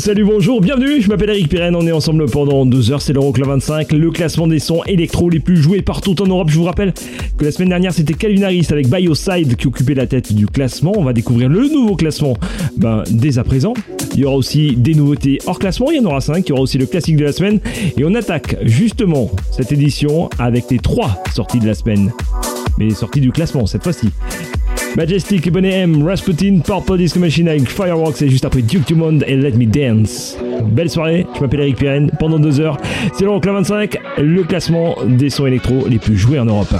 Salut, bonjour, bienvenue, je m'appelle Eric Pirenne, on est ensemble pendant deux heures, c'est l'Euroclub 25, le classement des sons électro les plus joués partout en Europe. Je vous rappelle que la semaine dernière c'était Calvin Harris avec Bioside qui occupait la tête du classement. On va découvrir le nouveau classement ben, dès à présent. Il y aura aussi des nouveautés hors classement, il y en aura cinq, il y aura aussi le classique de la semaine. Et on attaque justement cette édition avec les trois sorties de la semaine. Mais sorties du classement cette fois-ci. Majestic et Bonnet M, Rasputin, Purple Disco Machine avec Fireworks et juste après Duke Dumont et Let Me Dance. Belle soirée, je m'appelle Eric Pirenne, pendant deux heures, c'est l'Euroclub 25, le classement des sons électro les plus joués en Europe.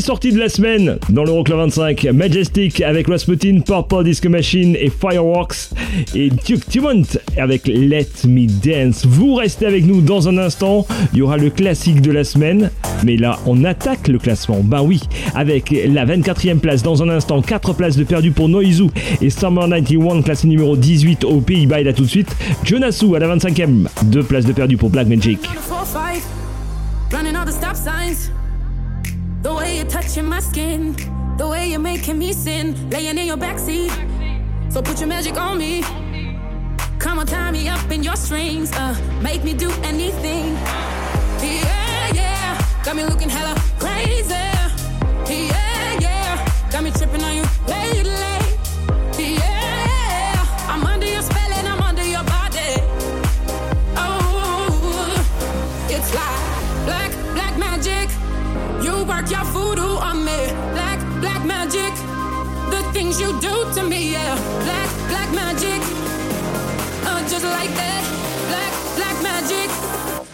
Sorties de la semaine dans l'Euroclub 25, Majestic avec Rasputin, Purple Disco Machine et Fireworks. Et Duke Dumont avec Let Me Dance. Vous restez avec nous dans un instant, il y aura le classique de la semaine, mais là on attaque le classement. Ben oui, avec la 24e place dans un instant, 4 places de perdu pour Noizu et Summer 91 classé numéro 18 aux Pays-Bas. Et là tout de suite, Jonasu à la 25e, 2 places de perdu pour Black Magic. The way you're touching my skin, the way you're making me sin, laying in your backseat. So put your magic on me. Come on, tie me up in your strings, uh, make me do anything. Yeah, yeah, got me looking hella crazy. Yeah, yeah, got me tripping on you lately. Black, magic. The things you do to me, yeah. Black, black magic. Uh, just like that. Black, black magic.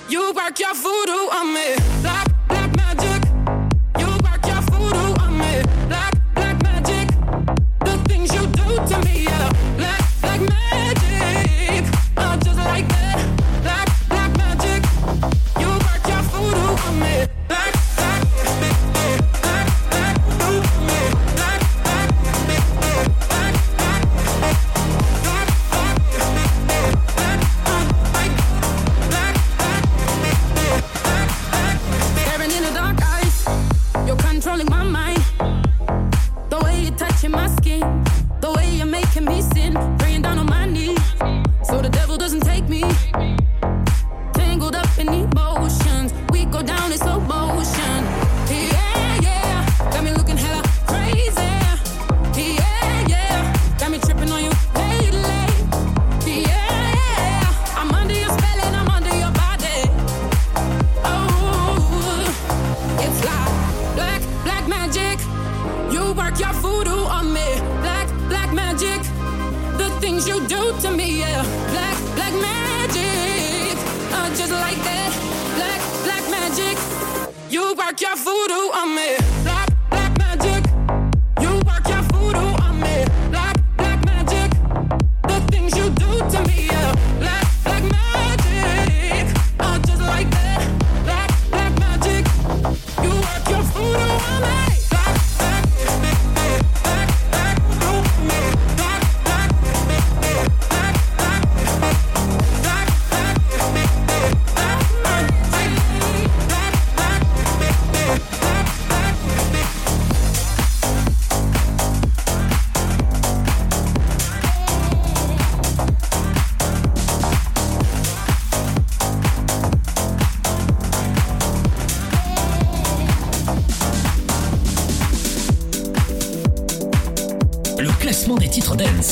You work your voodoo on me. Black,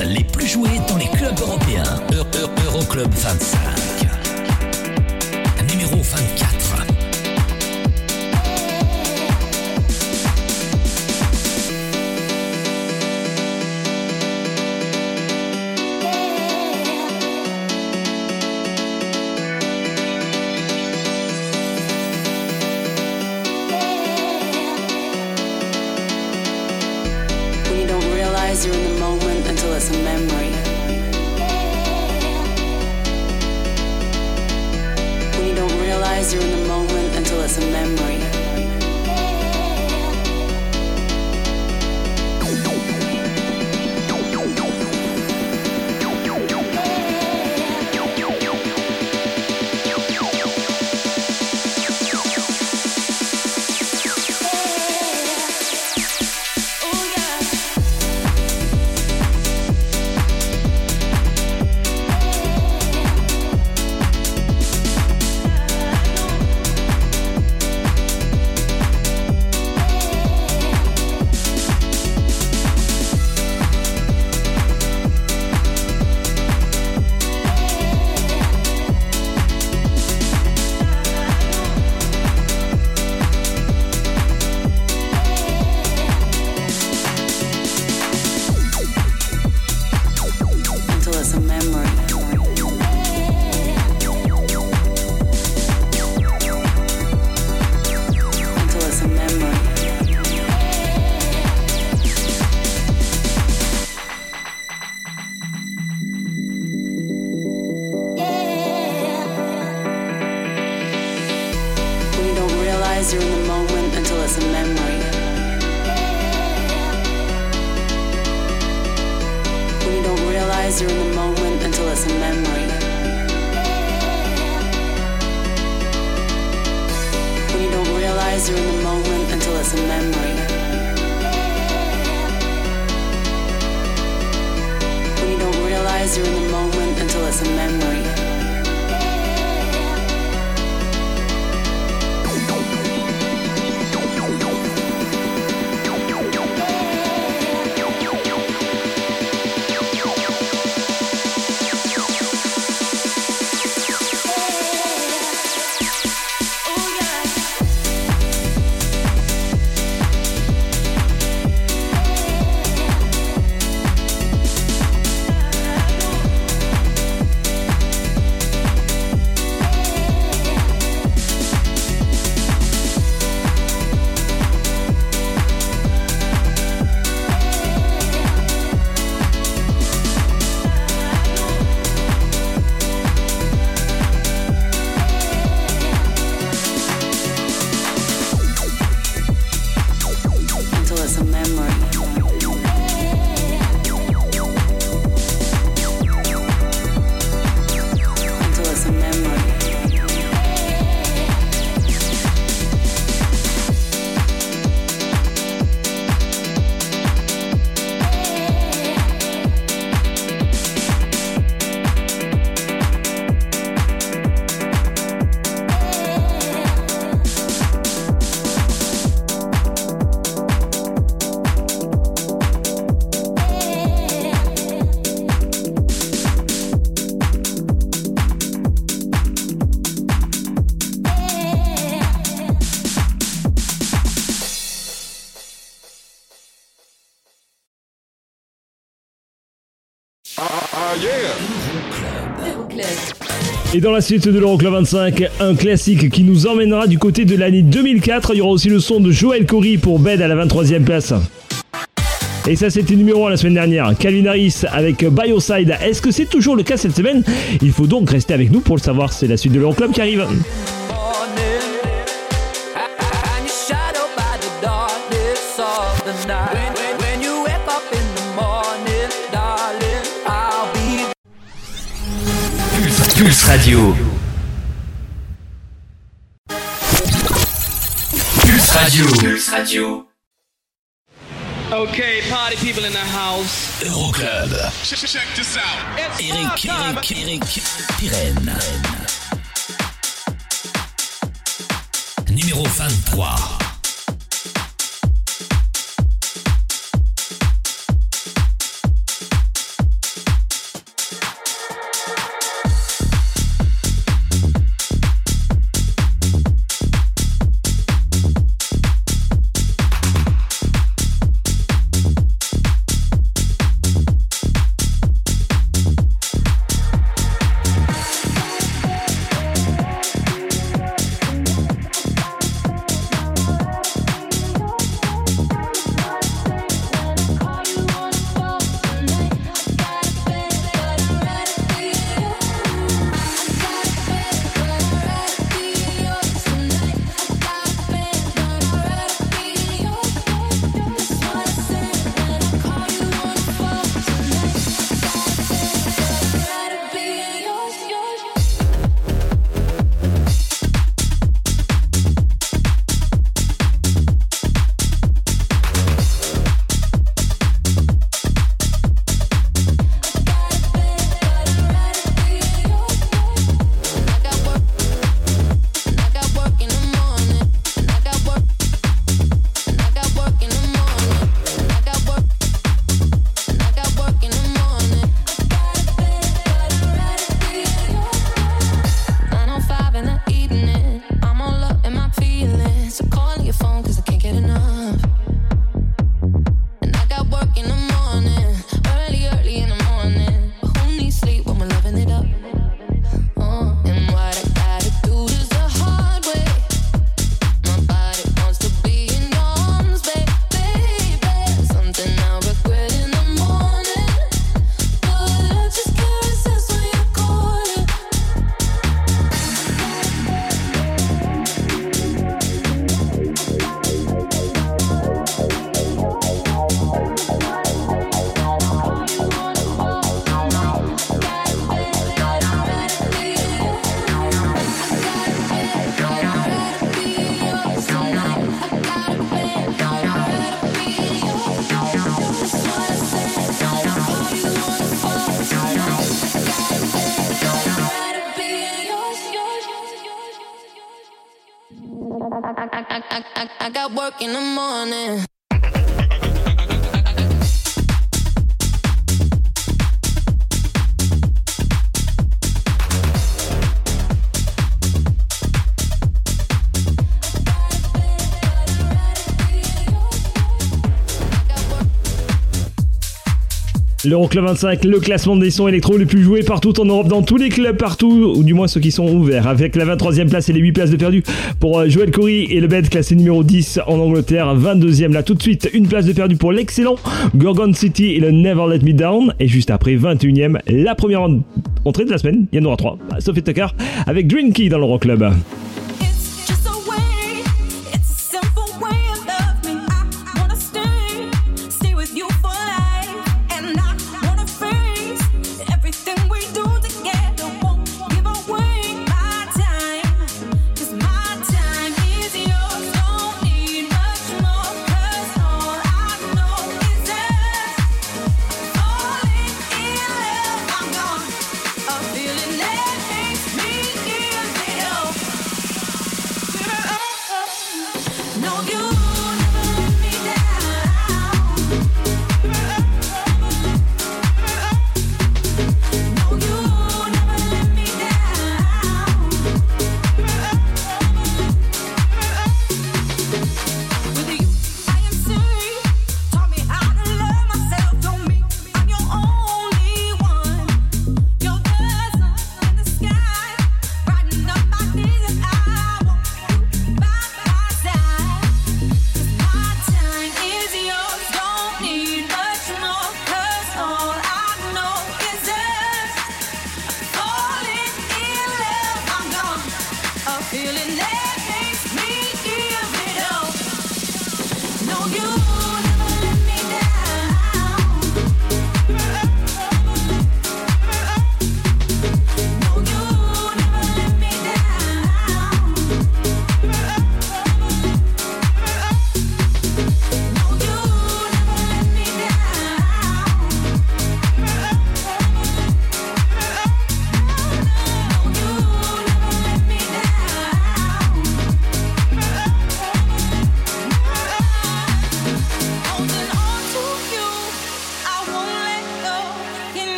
les plus joués dans les clubs européens. Euroclub -Euro 25. you in the moment until it's a memory. Dans la suite de l'Euroclub 25, un classique qui nous emmènera du côté de l'année 2004. Il y aura aussi le son de Joël Corey pour Bed à la 23e place. Et ça, c'était numéro 1 la semaine dernière. Calvin Harris avec Bioside. Est-ce que c'est toujours le cas cette semaine? Il faut donc rester avec nous pour le savoir. C'est la suite de l'Euroclub qui arrive. Pulse Radio. Pulse Radio. Pulse Radio. Okay, party people in the house. Euroclub. Check, check this out. Eric, Eric, Eric, Pirenne. Numéro 23. L'Euroclub 25, le classement des sons électro les plus joués partout en Europe, dans tous les clubs partout, ou du moins ceux qui sont ouverts, avec la 23e place et les 8 places de perdu pour euh, Joël Corey et le bed classé numéro 10 en Angleterre, 22e là tout de suite, une place de perdu pour l'excellent Gorgon City et le Never Let Me Down, et juste après 21e, la première entrée de la semaine, il y en aura 3, Sophie Tucker avec Drinky dans l'Euroclub.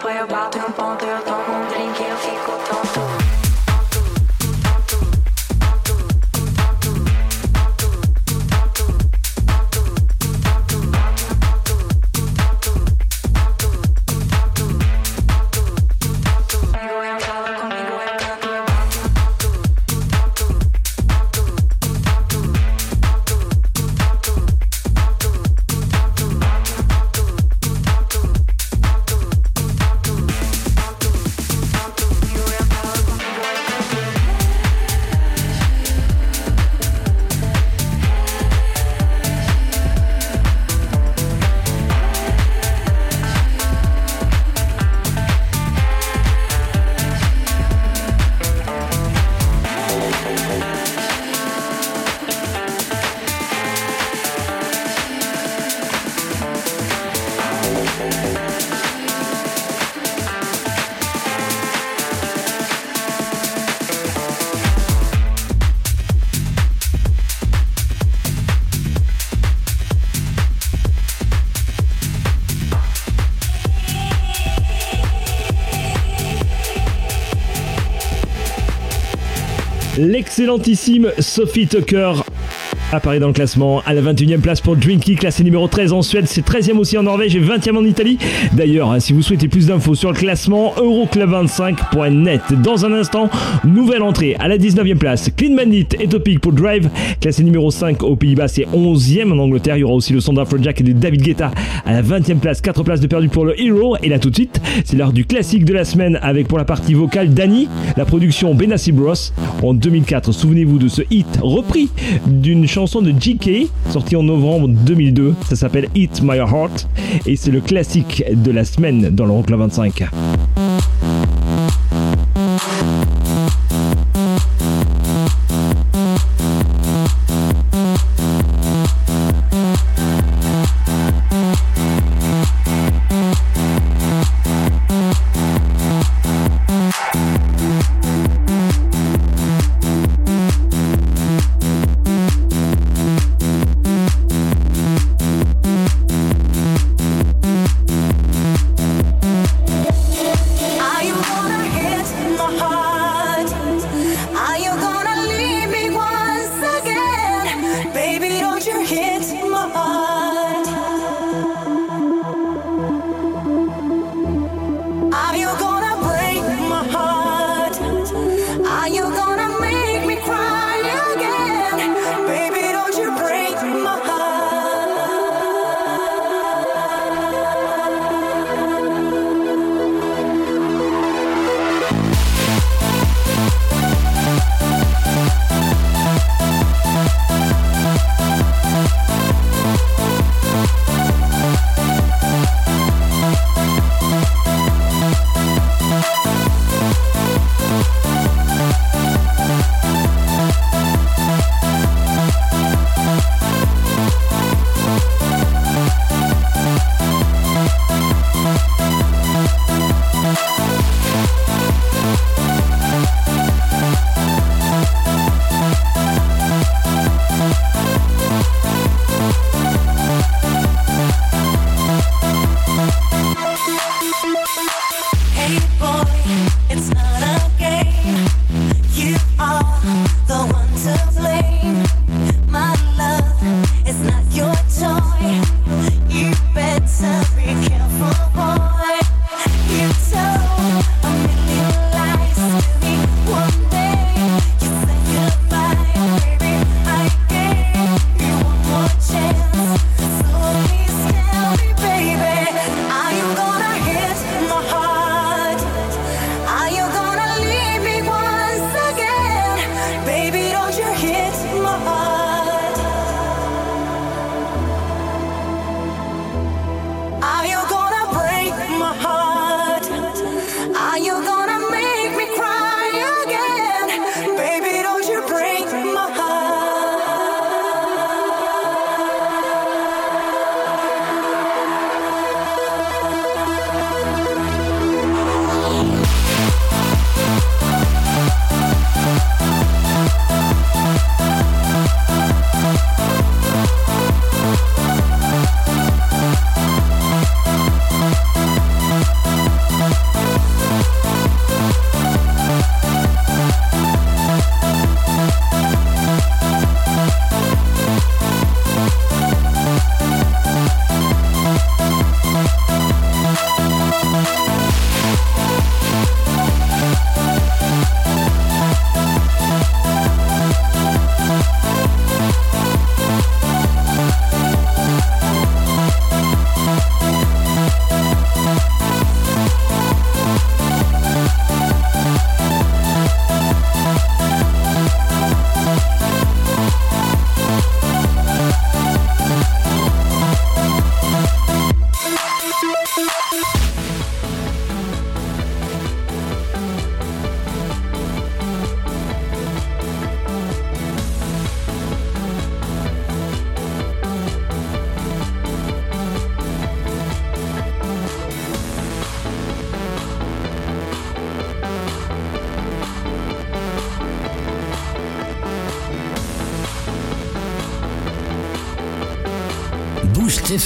Папа, я L'excellentissime Sophie Tucker apparaît dans le classement à la 21e place pour Drinky, classé numéro 13 en Suède, c'est 13e aussi en Norvège et 20e en Italie. D'ailleurs, hein, si vous souhaitez plus d'infos sur le classement, euroclub25.net. Dans un instant, nouvelle entrée à la 19e place, Clean Bandit et Topic pour Drive, classé numéro 5 aux Pays-Bas, c'est 11e en Angleterre. Il y aura aussi le son d'Afrojack et de David Guetta à la 20e place, 4 places de perdu pour le Hero. Et là tout de suite, c'est l'heure du classique de la semaine avec pour la partie vocale Danny, la production Benassi Bros. En 2004, souvenez-vous de ce hit repris d'une chanson chanson de GK, sortie en novembre 2002. Ça s'appelle Eat My Heart et c'est le classique de la semaine dans le Rock 25.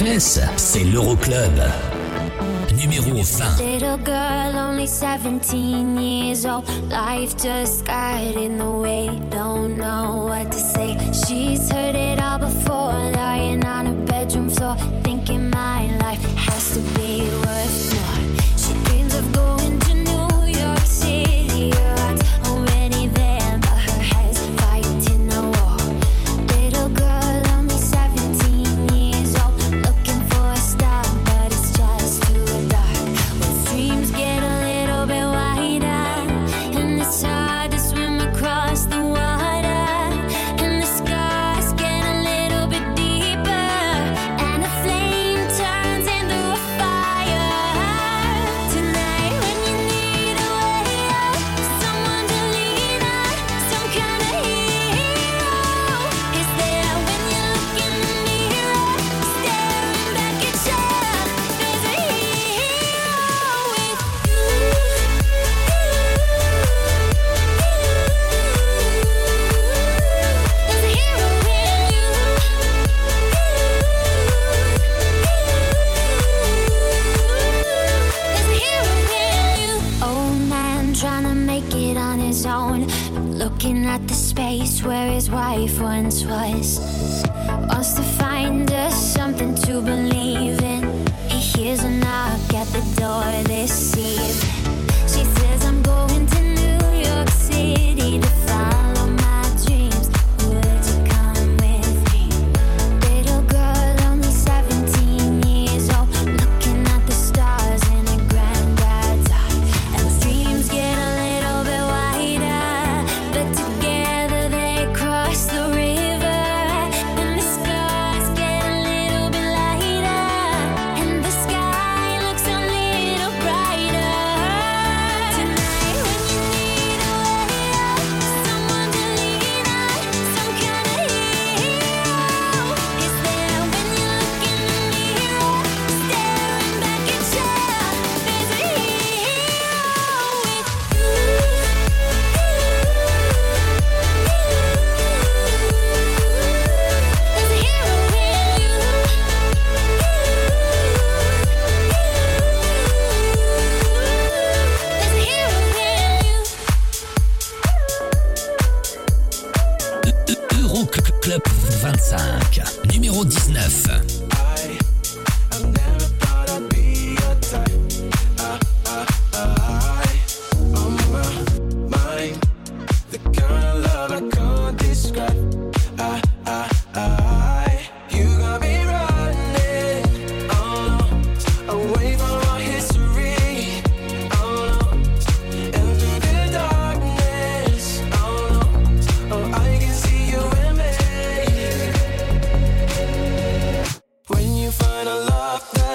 C'est l'Euroclub. Numéro 20. Little girl, only 17 years old. Life just got in the way. Don't know what to say. She's heard it all before. Lying on her bedroom floor. Thinking my life has to be.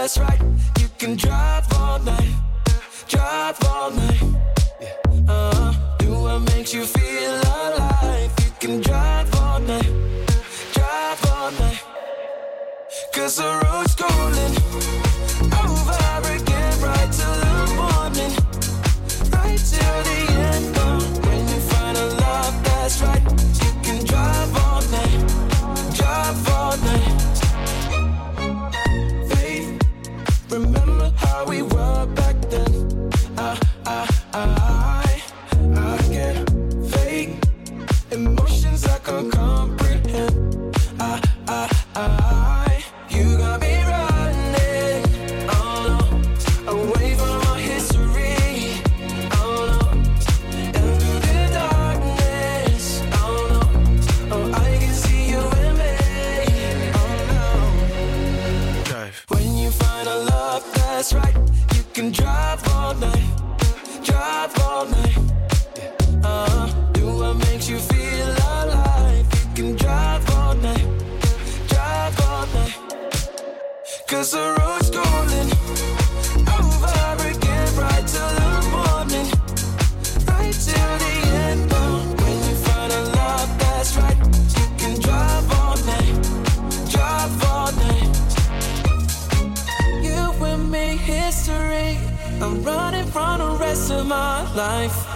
that's right. You can drive all night, drive all night. Uh, do what makes you feel alive. You can drive all night, drive all night. Cause the road life.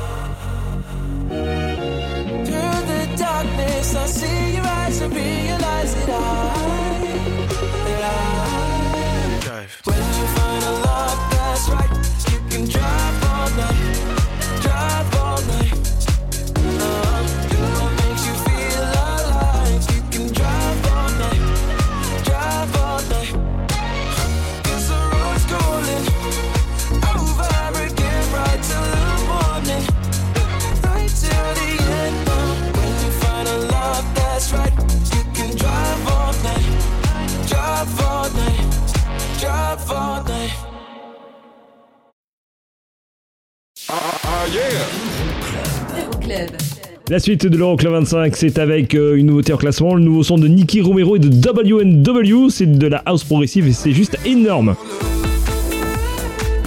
La suite de l'Euroclub 25, c'est avec euh, une nouveauté en classement, le nouveau son de Nicky Romero et de WNW, c'est de la house progressive et c'est juste énorme.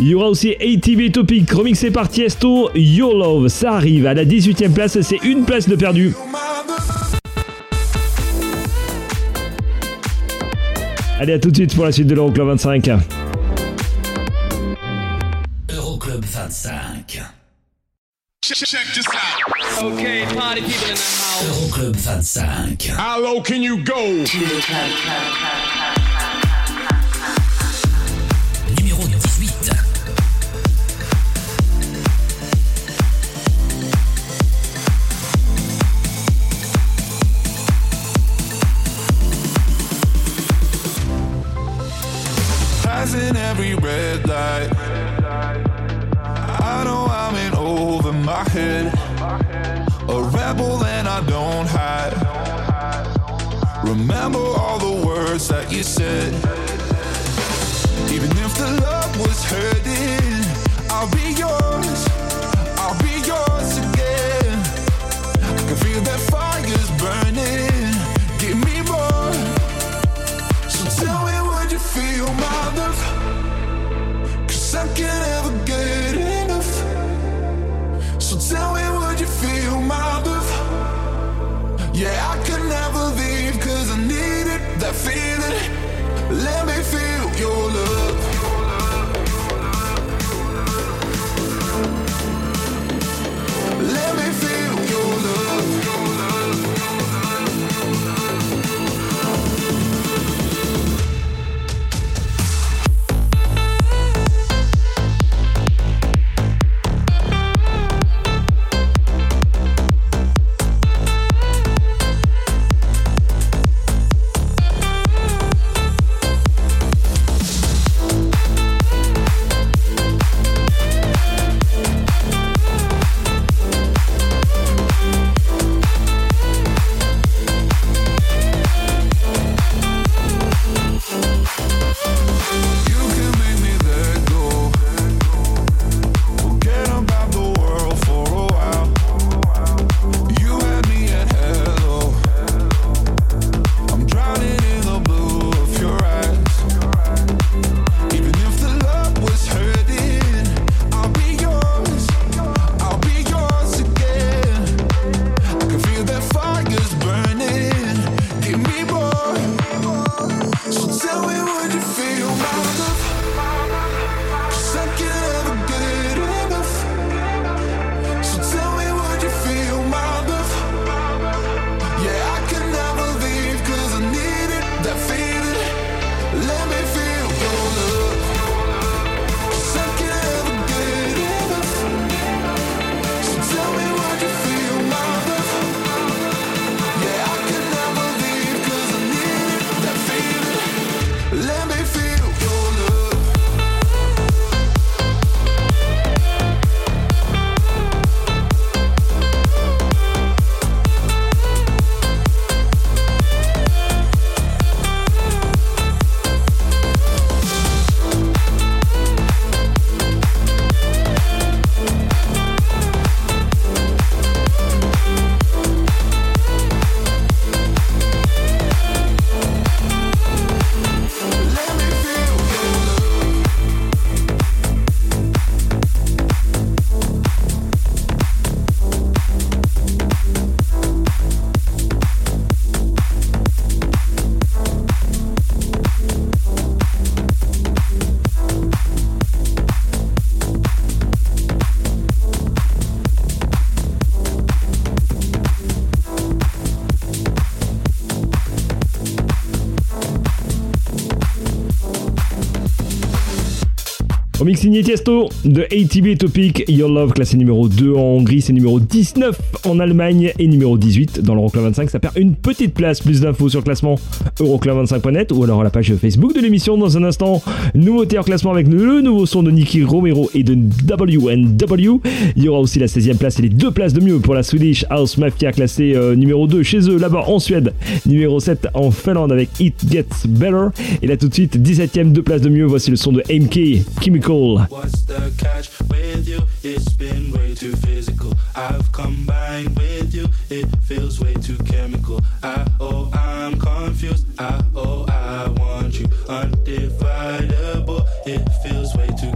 Il y aura aussi ATB Topic remixé par Tiesto, Your Love, ça arrive à la 18ème place, c'est une place de perdu. Allez, à tout de suite pour la suite de l'Euroclub 25. Euroclub 25. Check, check this out. Okay, party people in the house. Euroclub 25. How low can you go? Numéro 18. Passing every red light. Over my head. A rebel and I don't hide. Remember all the words that you said. Even if the love was hurting, I'll be yours. I'll be yours again. I can feel that Let me Remix signé Tiesto de ATB Topic, Your Love classé numéro 2 en Hongrie, c'est numéro 19 en Allemagne et numéro 18 dans l'Euroclub 25. Ça perd une petite place, plus d'infos sur le classement Euroclub25.net ou alors la page Facebook de l'émission dans un instant. Nouveauté en classement avec le nouveau son de Nicky Romero et de WNW. Il y aura aussi la 16e place et les deux places de mieux pour la Swedish House Mafia classée euh, numéro 2 chez eux là-bas en Suède, numéro 7 en Finlande avec It Gets Better. Et là tout de suite, 17e, deux places de mieux. Voici le son de MK Chemical. What's the catch with you? It's been way too physical. I've combined with you. It feels way too chemical. I oh I'm confused. I oh I want you undividable. It feels way too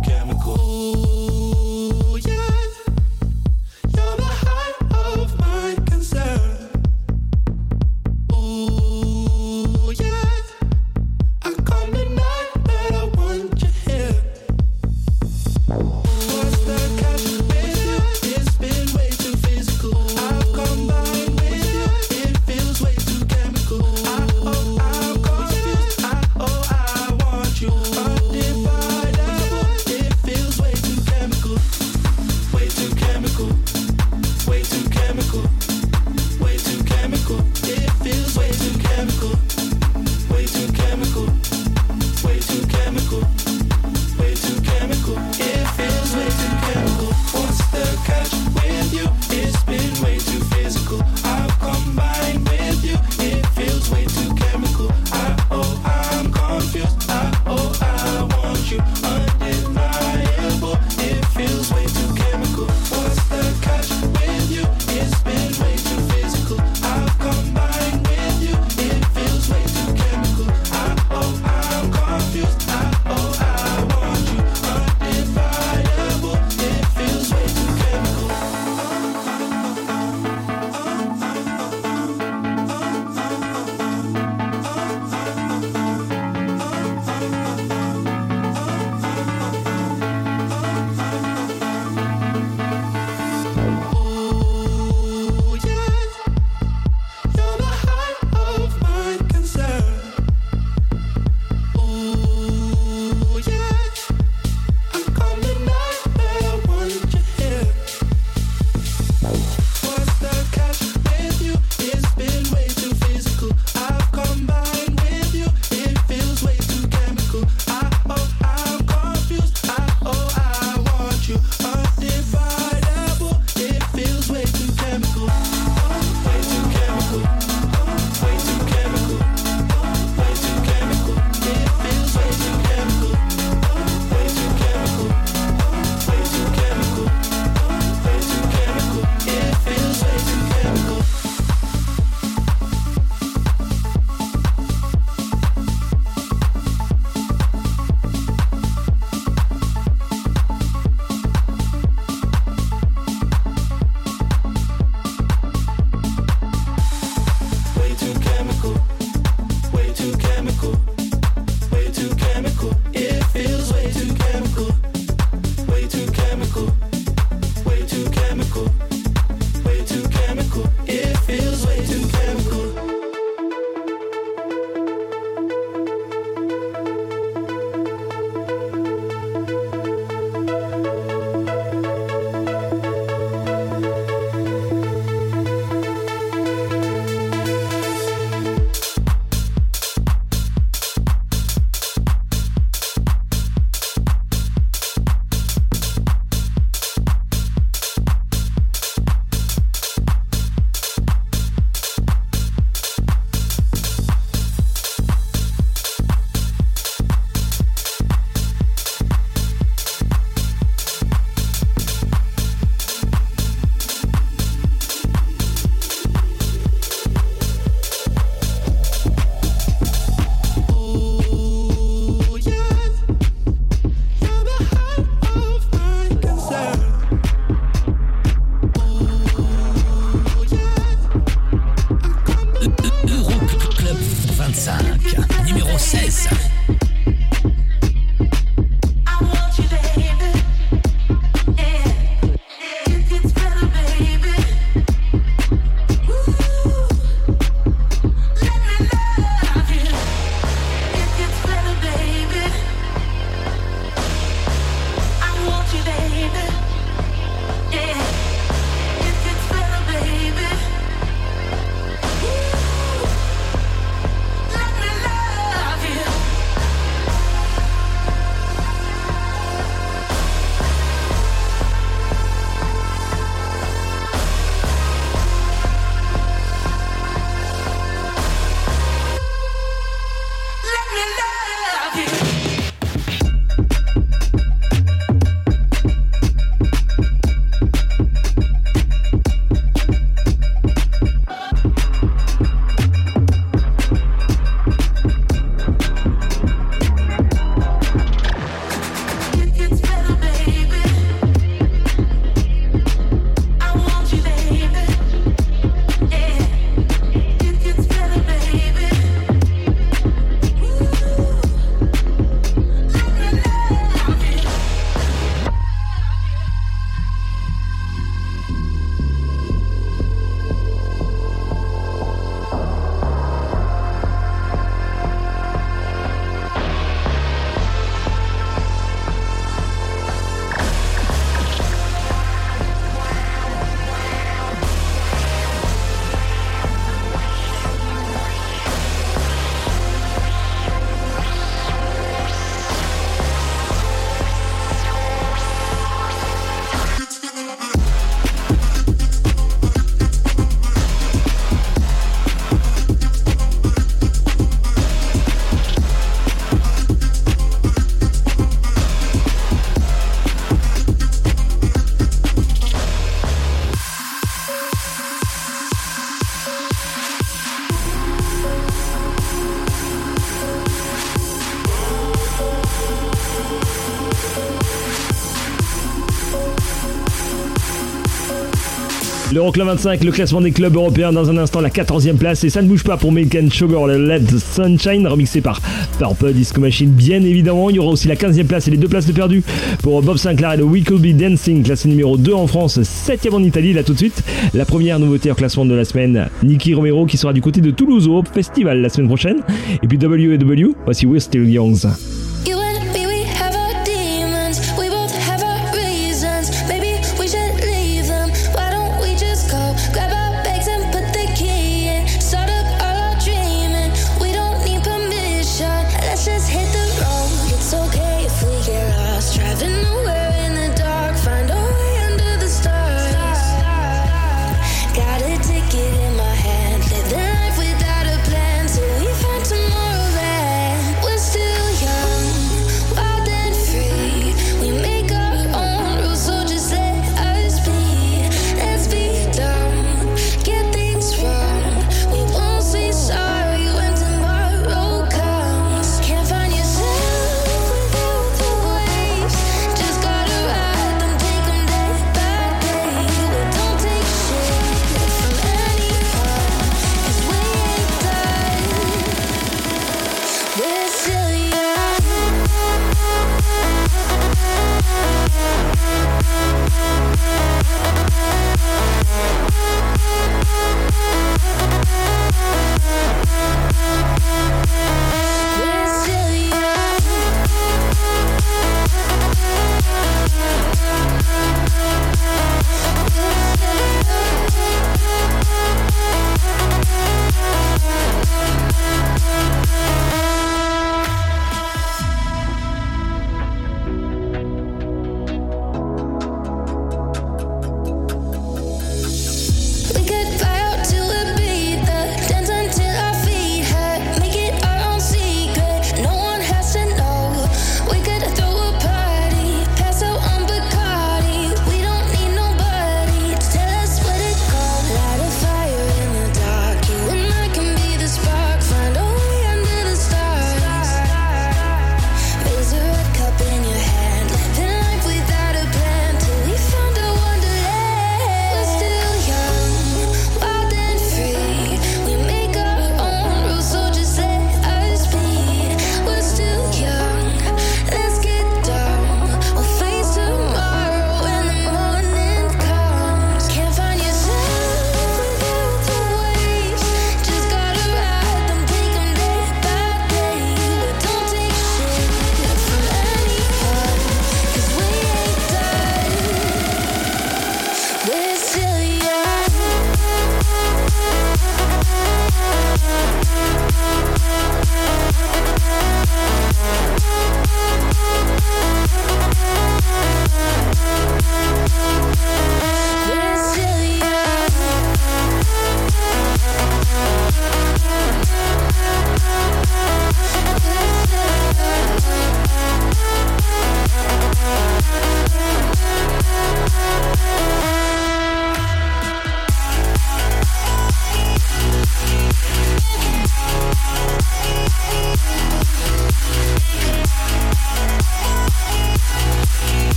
L'Euroclub 25, le classement des clubs européens dans un instant, la 14e place. Et ça ne bouge pas pour Milk Sugar, le Led Sunshine, remixé par Purple Disco Machine, bien évidemment. Il y aura aussi la 15e place et les deux places de perdu pour Bob Sinclair et le We Could Be Dancing, classé numéro 2 en France, 7e en Italie. Là tout de suite, la première nouveauté en classement de la semaine, Nicky Romero qui sera du côté de Toulouse au Festival la semaine prochaine. Et puis W&W, voici We're Still Youngs.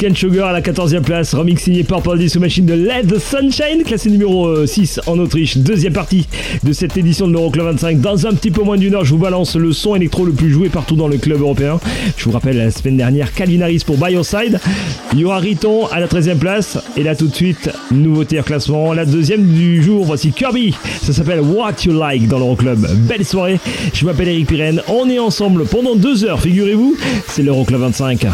And Sugar à la 14e place, remix signé Purple Disco Machine de Let the Sunshine, classé numéro 6 euh, en Autriche. Deuxième partie de cette édition de l'Euroclub 25. Dans un petit peu moins d'une heure, je vous balance le son électro le plus joué partout dans le club européen. Je vous rappelle la semaine dernière, Calvin Harris pour By Your Side. Il y aura Riton à la 13e place. Et là tout de suite, nouveauté en classement. La deuxième du jour, voici Kirby. Ça s'appelle What You Like dans l'Euroclub. Belle soirée. Je m'appelle Eric Pirenne. On est ensemble pendant deux heures, figurez-vous. C'est l'Euroclub 25.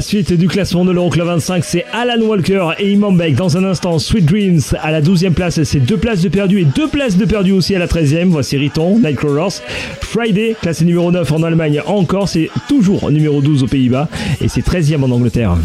La suite du classement de l'Euroclub 25, c'est Alan Walker et Imam Beck. Dans un instant, Sweet Dreams à la 12e place, c'est deux places de perdu et deux places de perdu aussi à la 13e. Voici Riton, Nightcrawlers. Friday, classé numéro 9 en Allemagne encore, c'est toujours numéro 12 aux Pays-Bas et c'est 13e en Angleterre.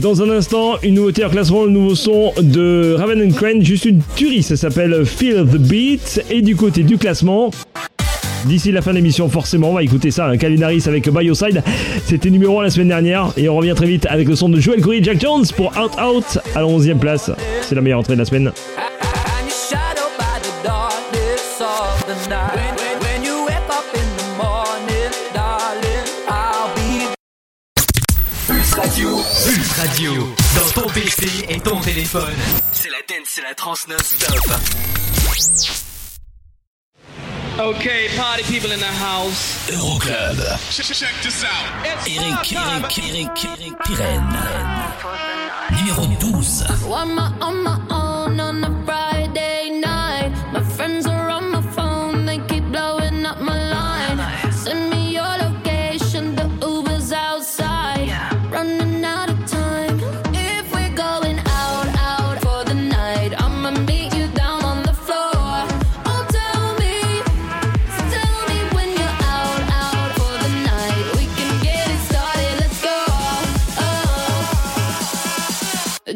Dans un instant, une nouveauté en classement, le nouveau son de Raven and Crane, juste une tuerie, ça s'appelle Feel the Beat. Et du côté du classement, D'ici la fin de l'émission, forcément, on va écouter ça. Hein. Calinaris avec Bioside. C'était numéro 1 la semaine dernière. Et on revient très vite avec le son de Joel Corey Jack Jones pour Out Out à la 11 e place. C'est la meilleure entrée de la semaine. PC et ton téléphone. C'est la dance, c'est la trans non-stop. Okay, party people in the house. Euroclub. Check, check this out. Eric, Eric, Eric, Eric Pirenne. Numéro 12.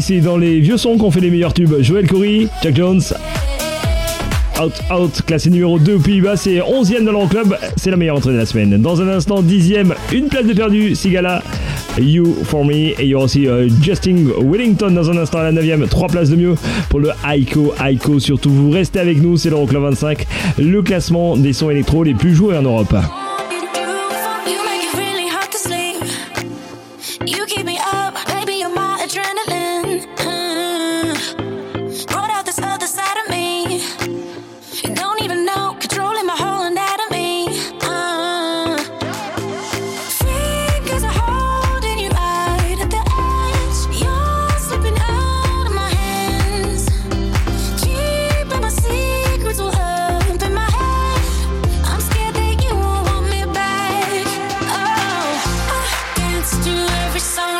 c'est dans les vieux sons qu'on fait les meilleurs tubes. Joël Corey, Jack Jones, Out Out, classé numéro 2 aux Pays-Bas, c'est 11ème dans l'Euroclub, c'est la meilleure entrée de la semaine. Dans un instant, 10ème, une place de perdu, Sigala, You For Me, et il y aura aussi euh, Justin Wellington dans un instant à la 9ème, 3 places de mieux pour le Aiko. Aiko, surtout, vous restez avec nous, c'est l'Euroclub 25, le classement des sons électro les plus joués en Europe. every song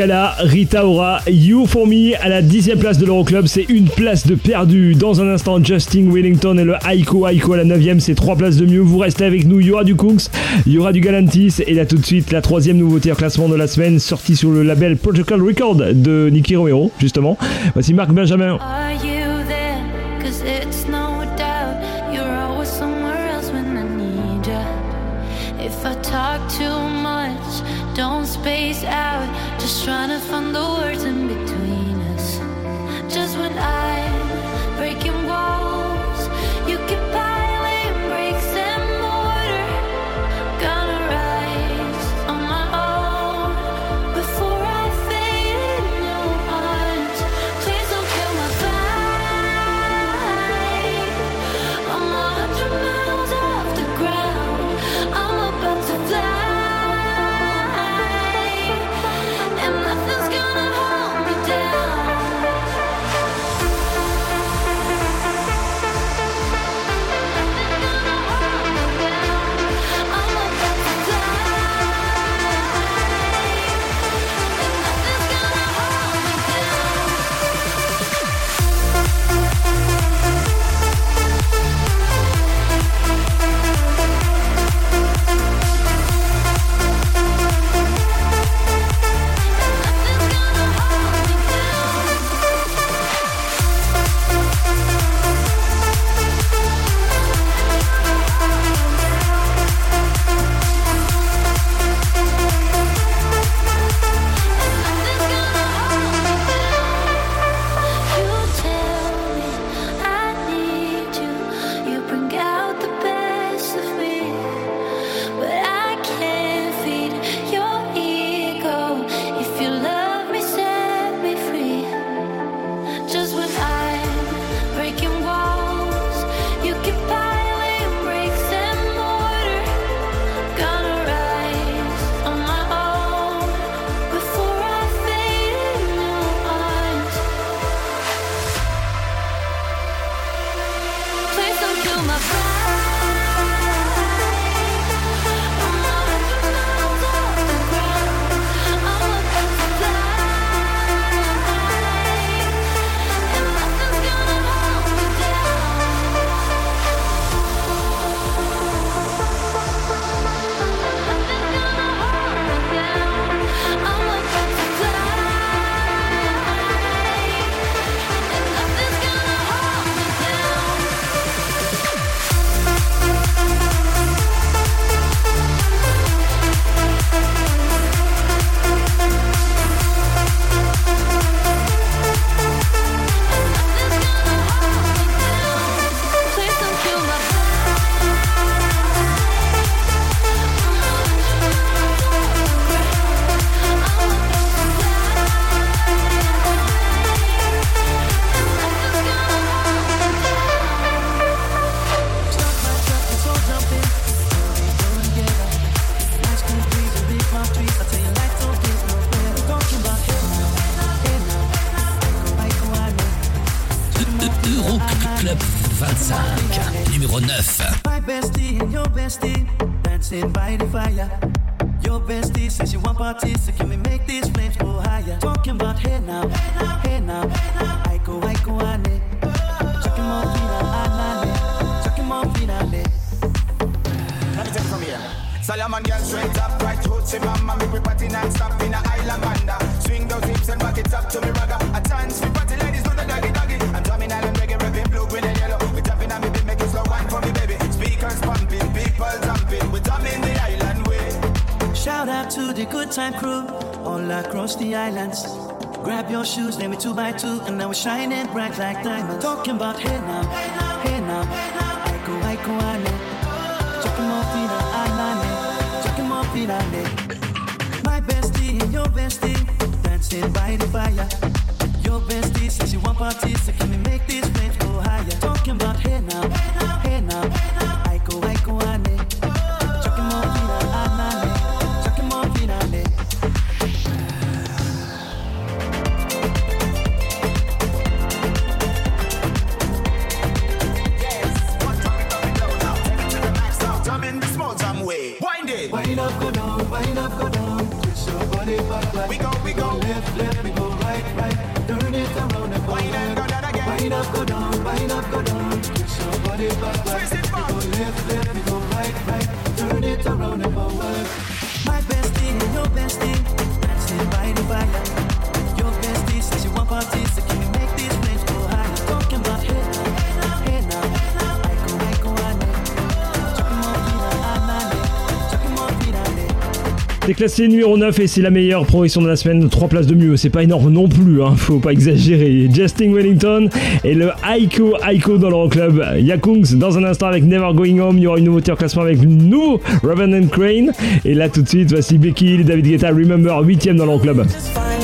Rita Ora, You For Me à la 10 place de l'Euroclub, c'est une place de perdu. Dans un instant, Justin Wellington et le Aiko Aiko à la 9ème, c'est 3 places de mieux. Vous restez avec nous, il y aura du Kunks, il y aura du Galantis et là tout de suite la troisième nouveauté en classement de la semaine sortie sur le label Protocol Record de Nicky Romero, justement. Voici Marc Benjamin. like, like, like, talking about him. classé numéro 9 et c'est la meilleure progression de la semaine. 3 places de mieux, c'est pas énorme non plus, hein, faut pas exagérer. Justin Wellington et le Aiko Aiko dans l'Euroclub. Yakungs dans un instant avec Never Going Home. Il y aura une nouveauté en classement avec le nouveau Revenant Crane. Et là tout de suite, voici Becky et David Guetta Remember 8ème dans l'Euroclub. club.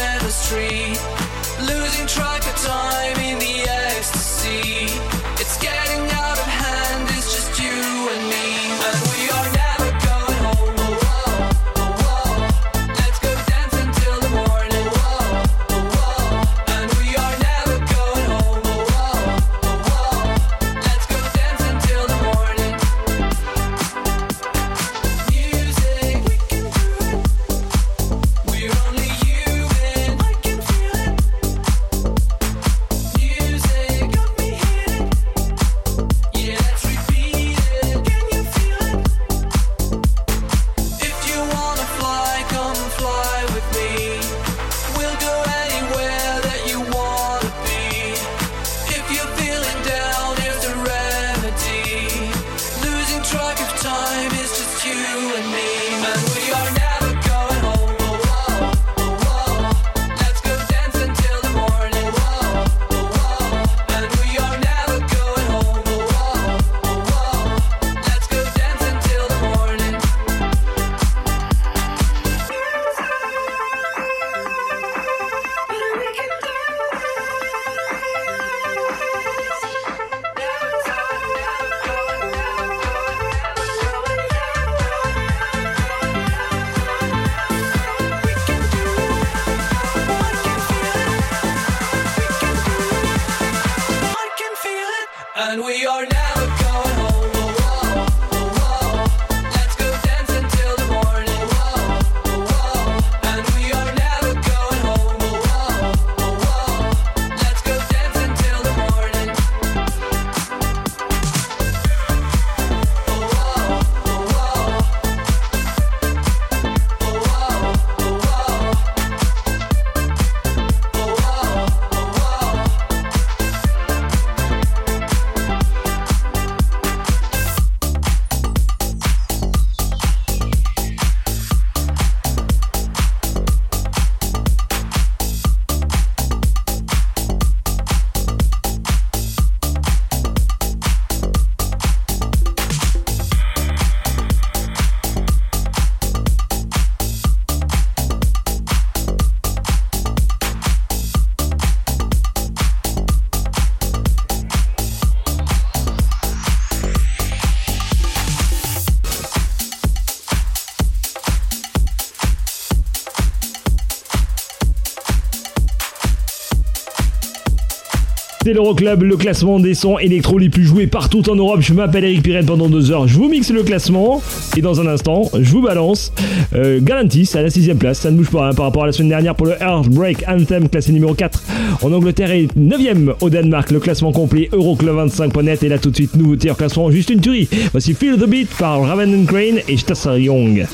the street, losing track of time. C'est l'Euroclub, le classement des sons électro les plus joués partout en Europe. Je m'appelle Eric Pirenne pendant deux heures. Je vous mixe le classement et dans un instant, je vous balance euh, Galantis à la sixième place. Ça ne bouge pas hein, par rapport à la semaine dernière pour le Heartbreak Anthem classé numéro 4 en Angleterre et 9ème au Danemark. Le classement complet Euroclub25.net et là tout de suite nouveauté en classement juste une tuerie. Voici Feel the Beat par Raven and Crane et Stasser Young.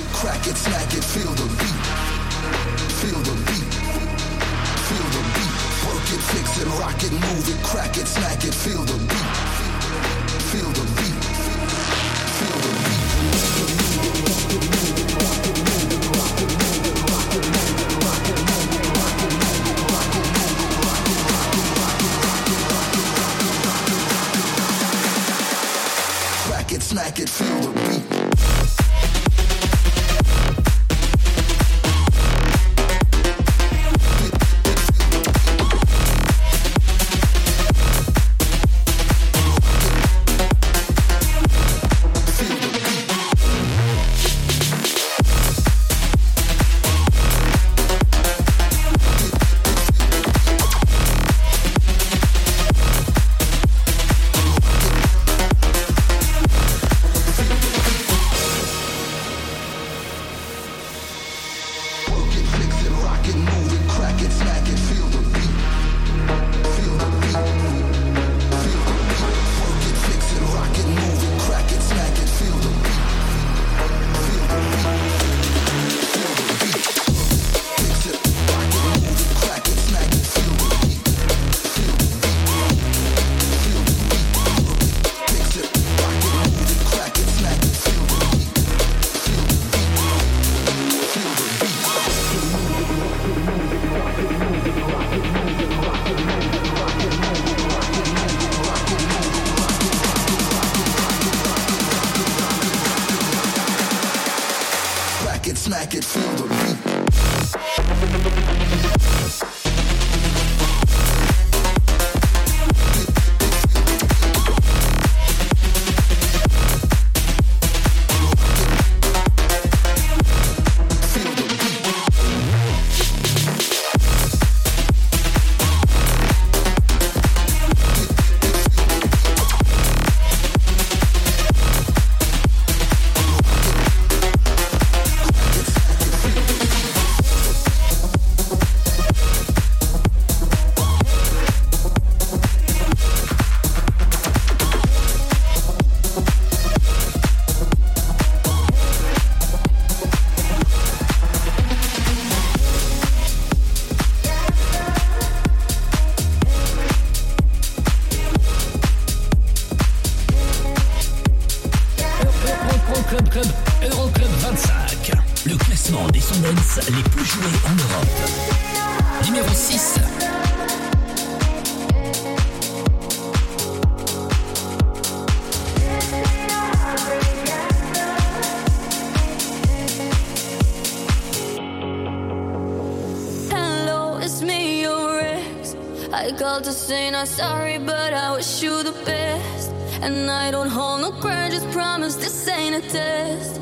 Test.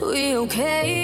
We okay?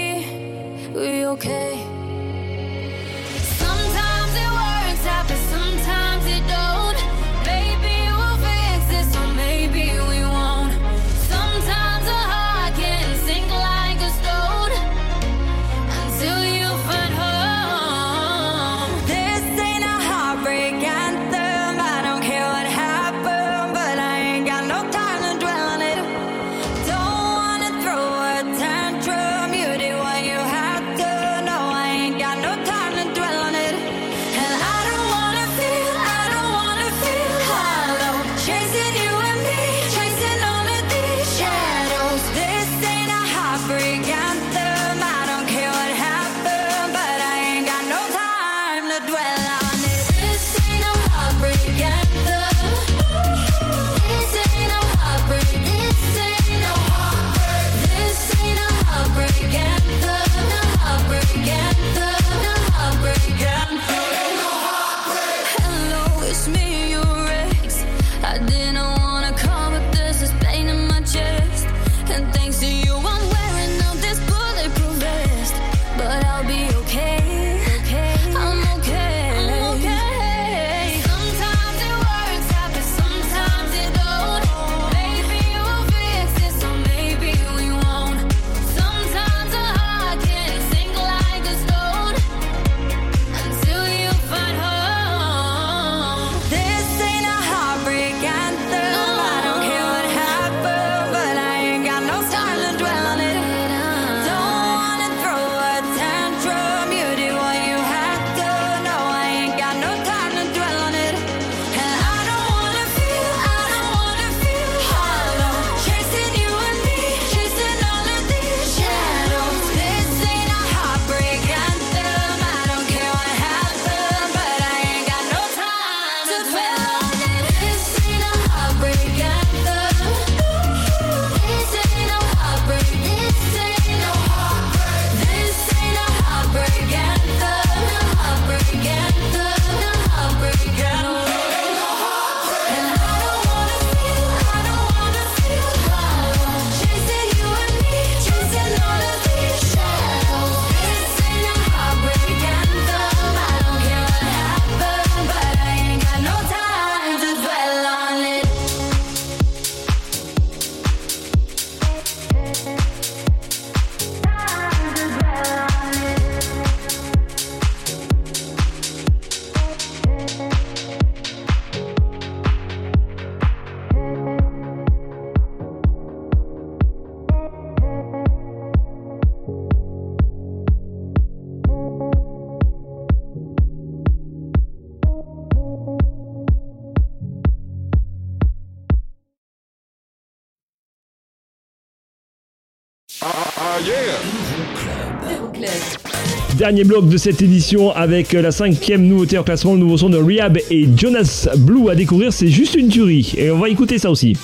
Dernier bloc de cette édition avec la cinquième nouveauté en classement, le nouveau son de Rehab et Jonas Blue à découvrir, c'est juste une tuerie. Et on va écouter ça aussi.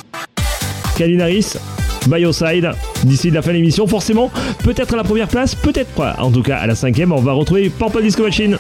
Calvin Harris, By Your Side, d'ici la fin de l'émission, forcément, peut-être à la première place, peut-être pas. En tout cas, à la cinquième, on va retrouver Purple Disco Machine.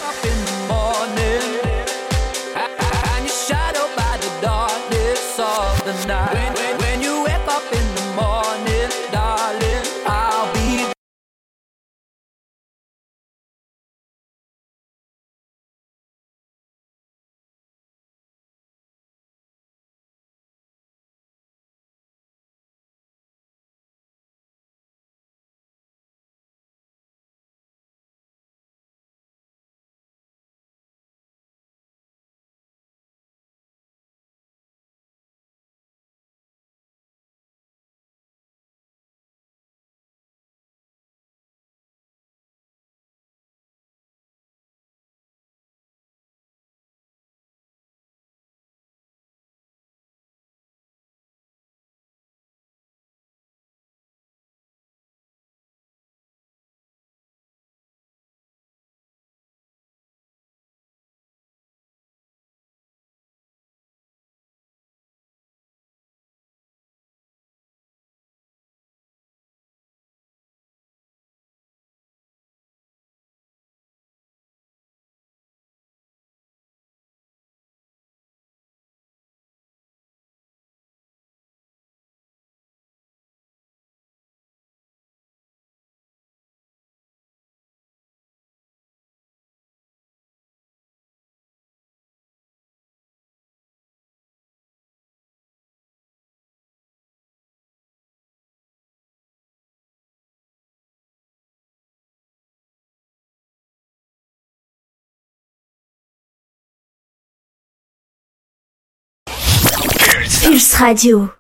Pulse Radio.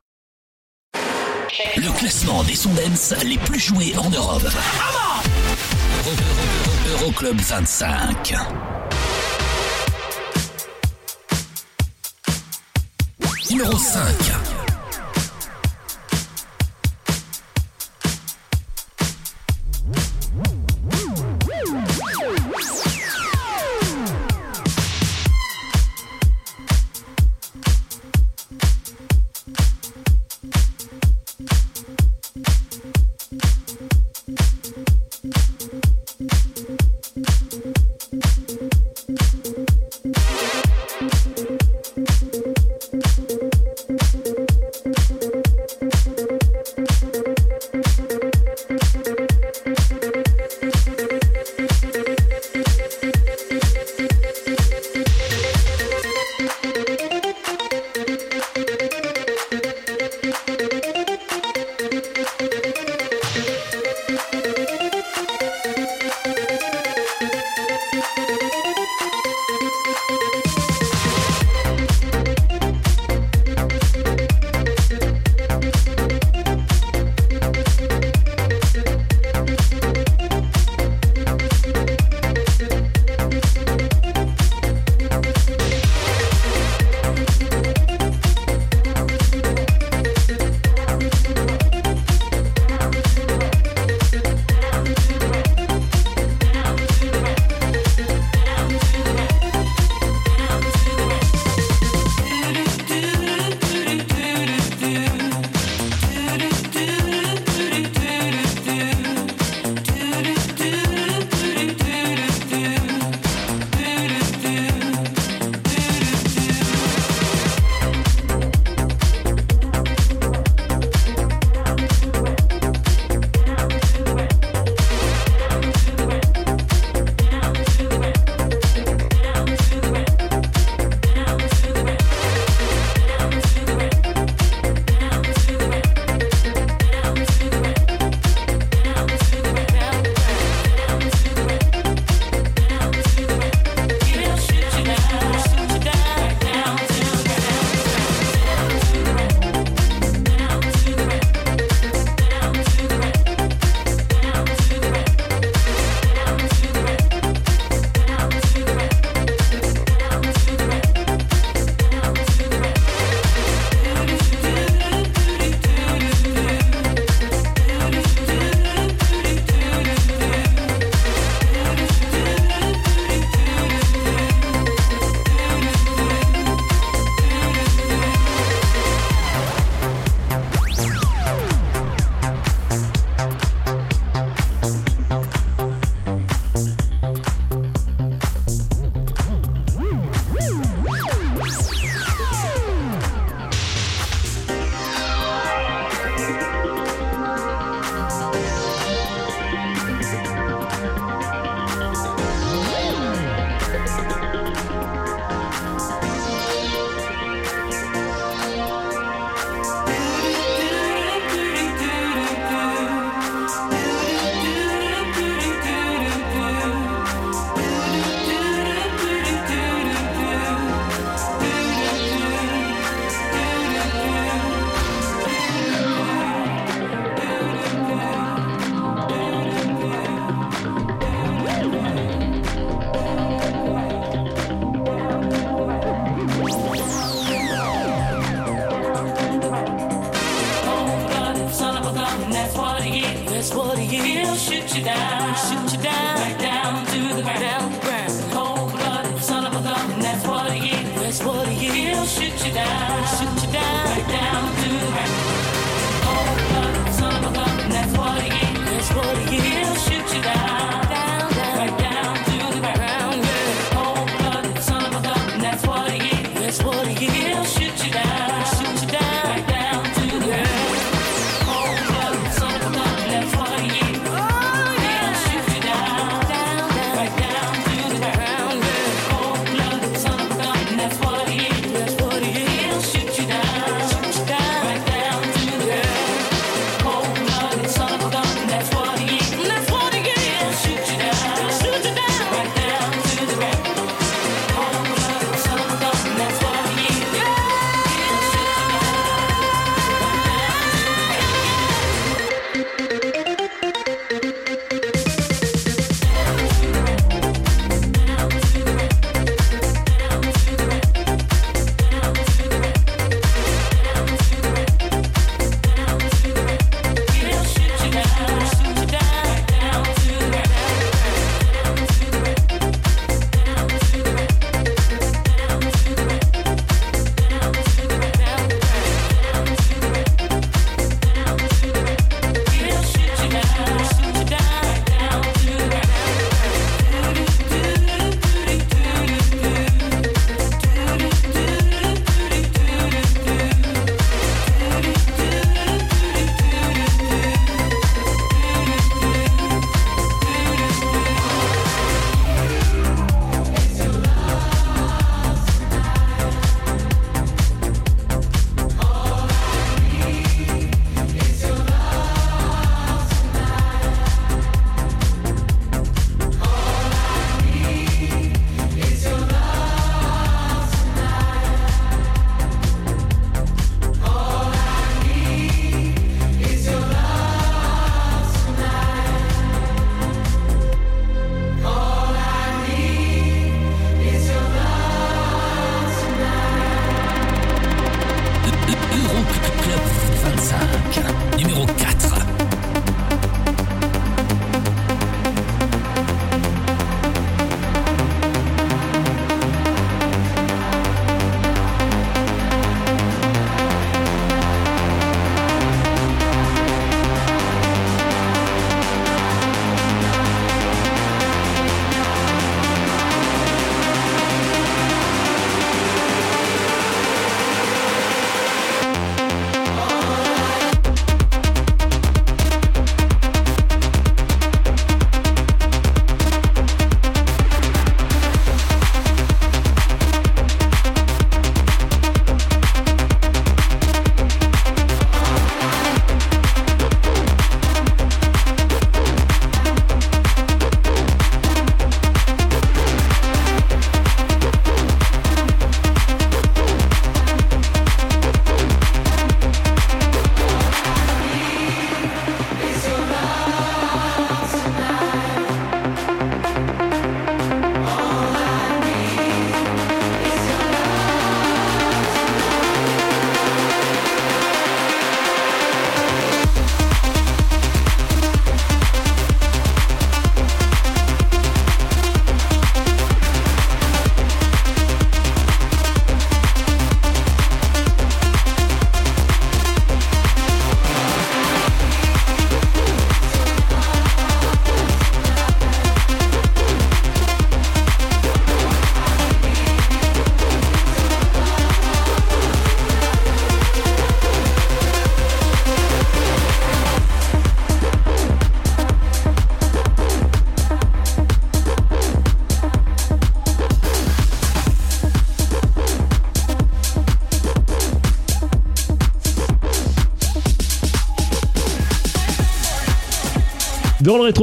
Le classement des sons les plus joués en Europe. Euro- Euro- Euroclub 25. Numéro 5.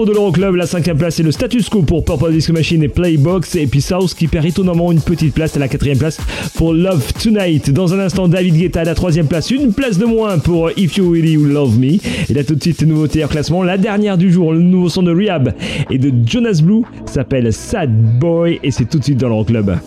de l'Euroclub, la cinquième place et le status quo pour Purple Disco Machine et Playbox et puis South qui perd étonnamment une petite place à la quatrième place pour Love Tonight. Dans un instant, David Guetta à la troisième place, une place de moins pour If You Really Love Me. Et là tout de suite, nouveauté en classement, la dernière du jour, le nouveau son de Rehab et de Jonas Blue s'appelle Sad Boy et c'est tout de suite dans l'Euroclub. Club.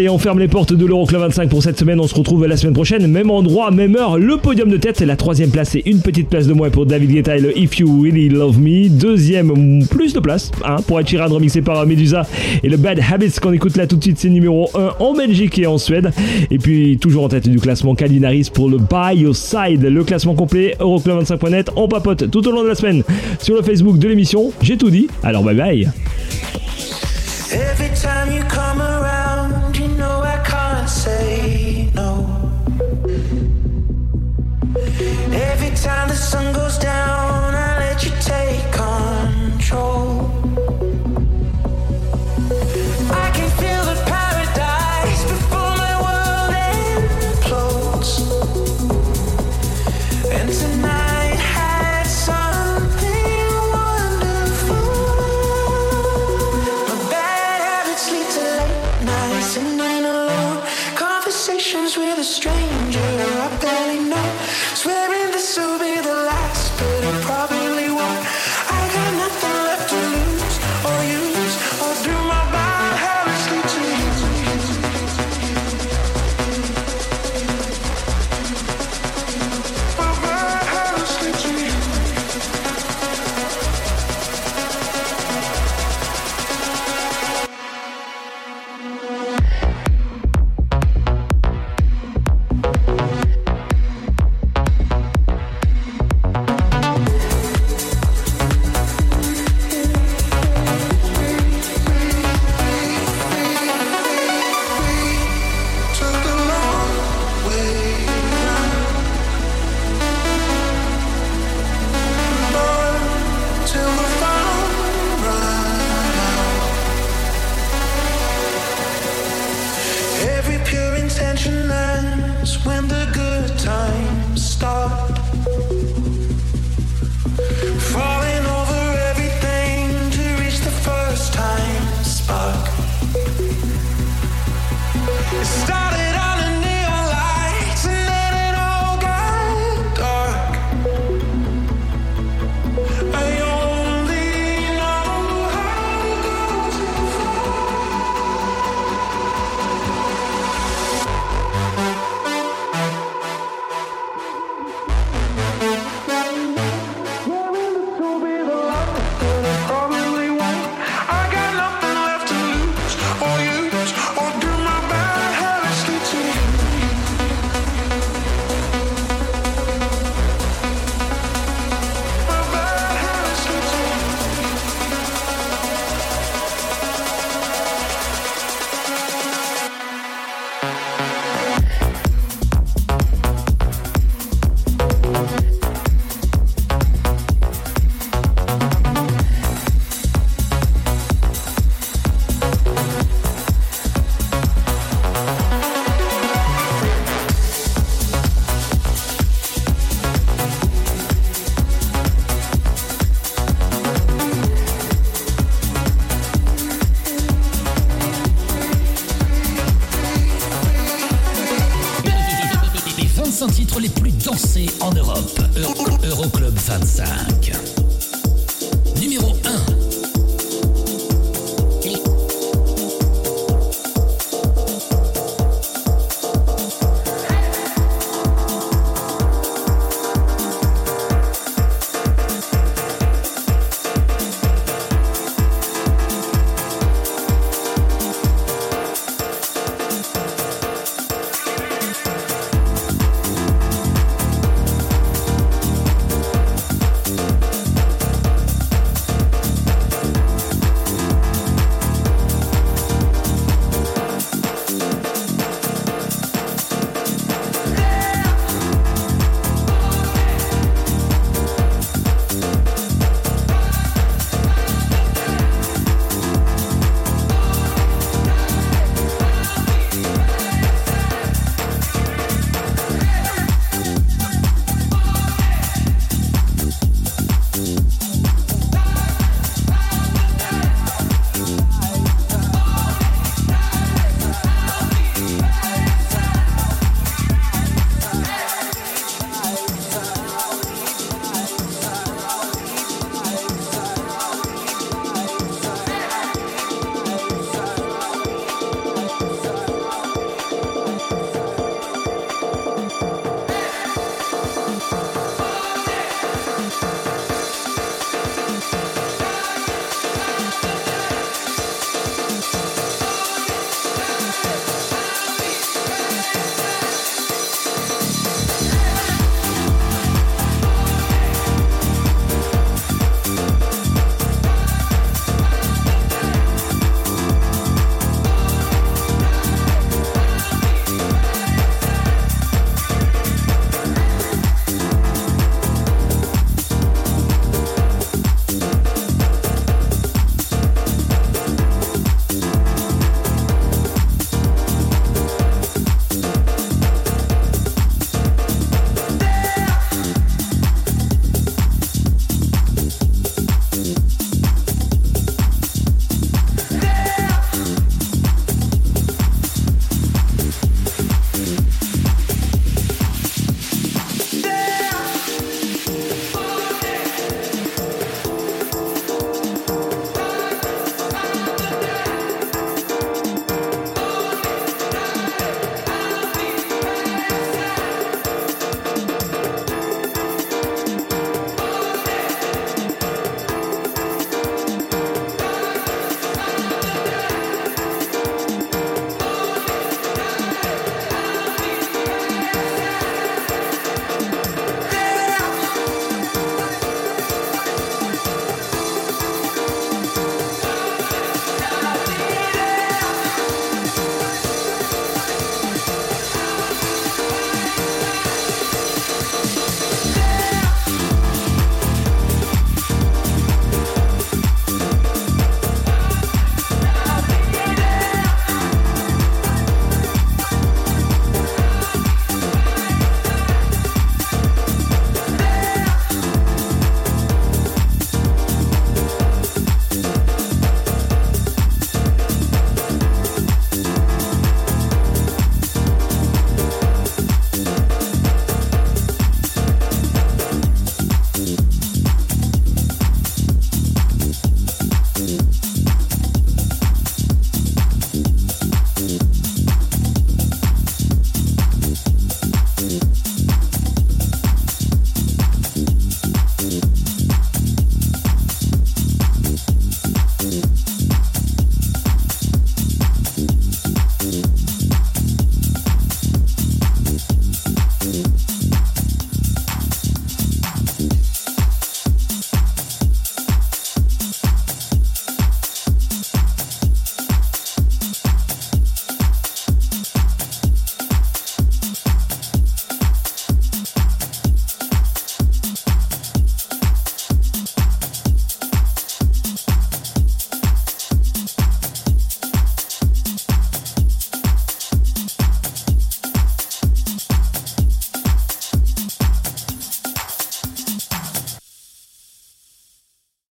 Allez, on ferme les portes de l'Euroclub 25 pour cette semaine. On se retrouve la semaine prochaine, même endroit, même heure. Le podium de tête, c'est la troisième place et une petite place de moins pour David Guetta et le If You Really Love Me. Deuxième, plus de place hein, pour Achiran remixé par Medusa et le Bad Habits qu'on écoute là tout de suite. C'est numéro 1 en Belgique et en Suède. Et puis toujours en tête du classement Kalinaris pour le By Your Side. Le classement complet Euroclub25.net. On papote tout au long de la semaine sur le Facebook de l'émission. J'ai tout dit. Alors bye bye. time the sun goes down.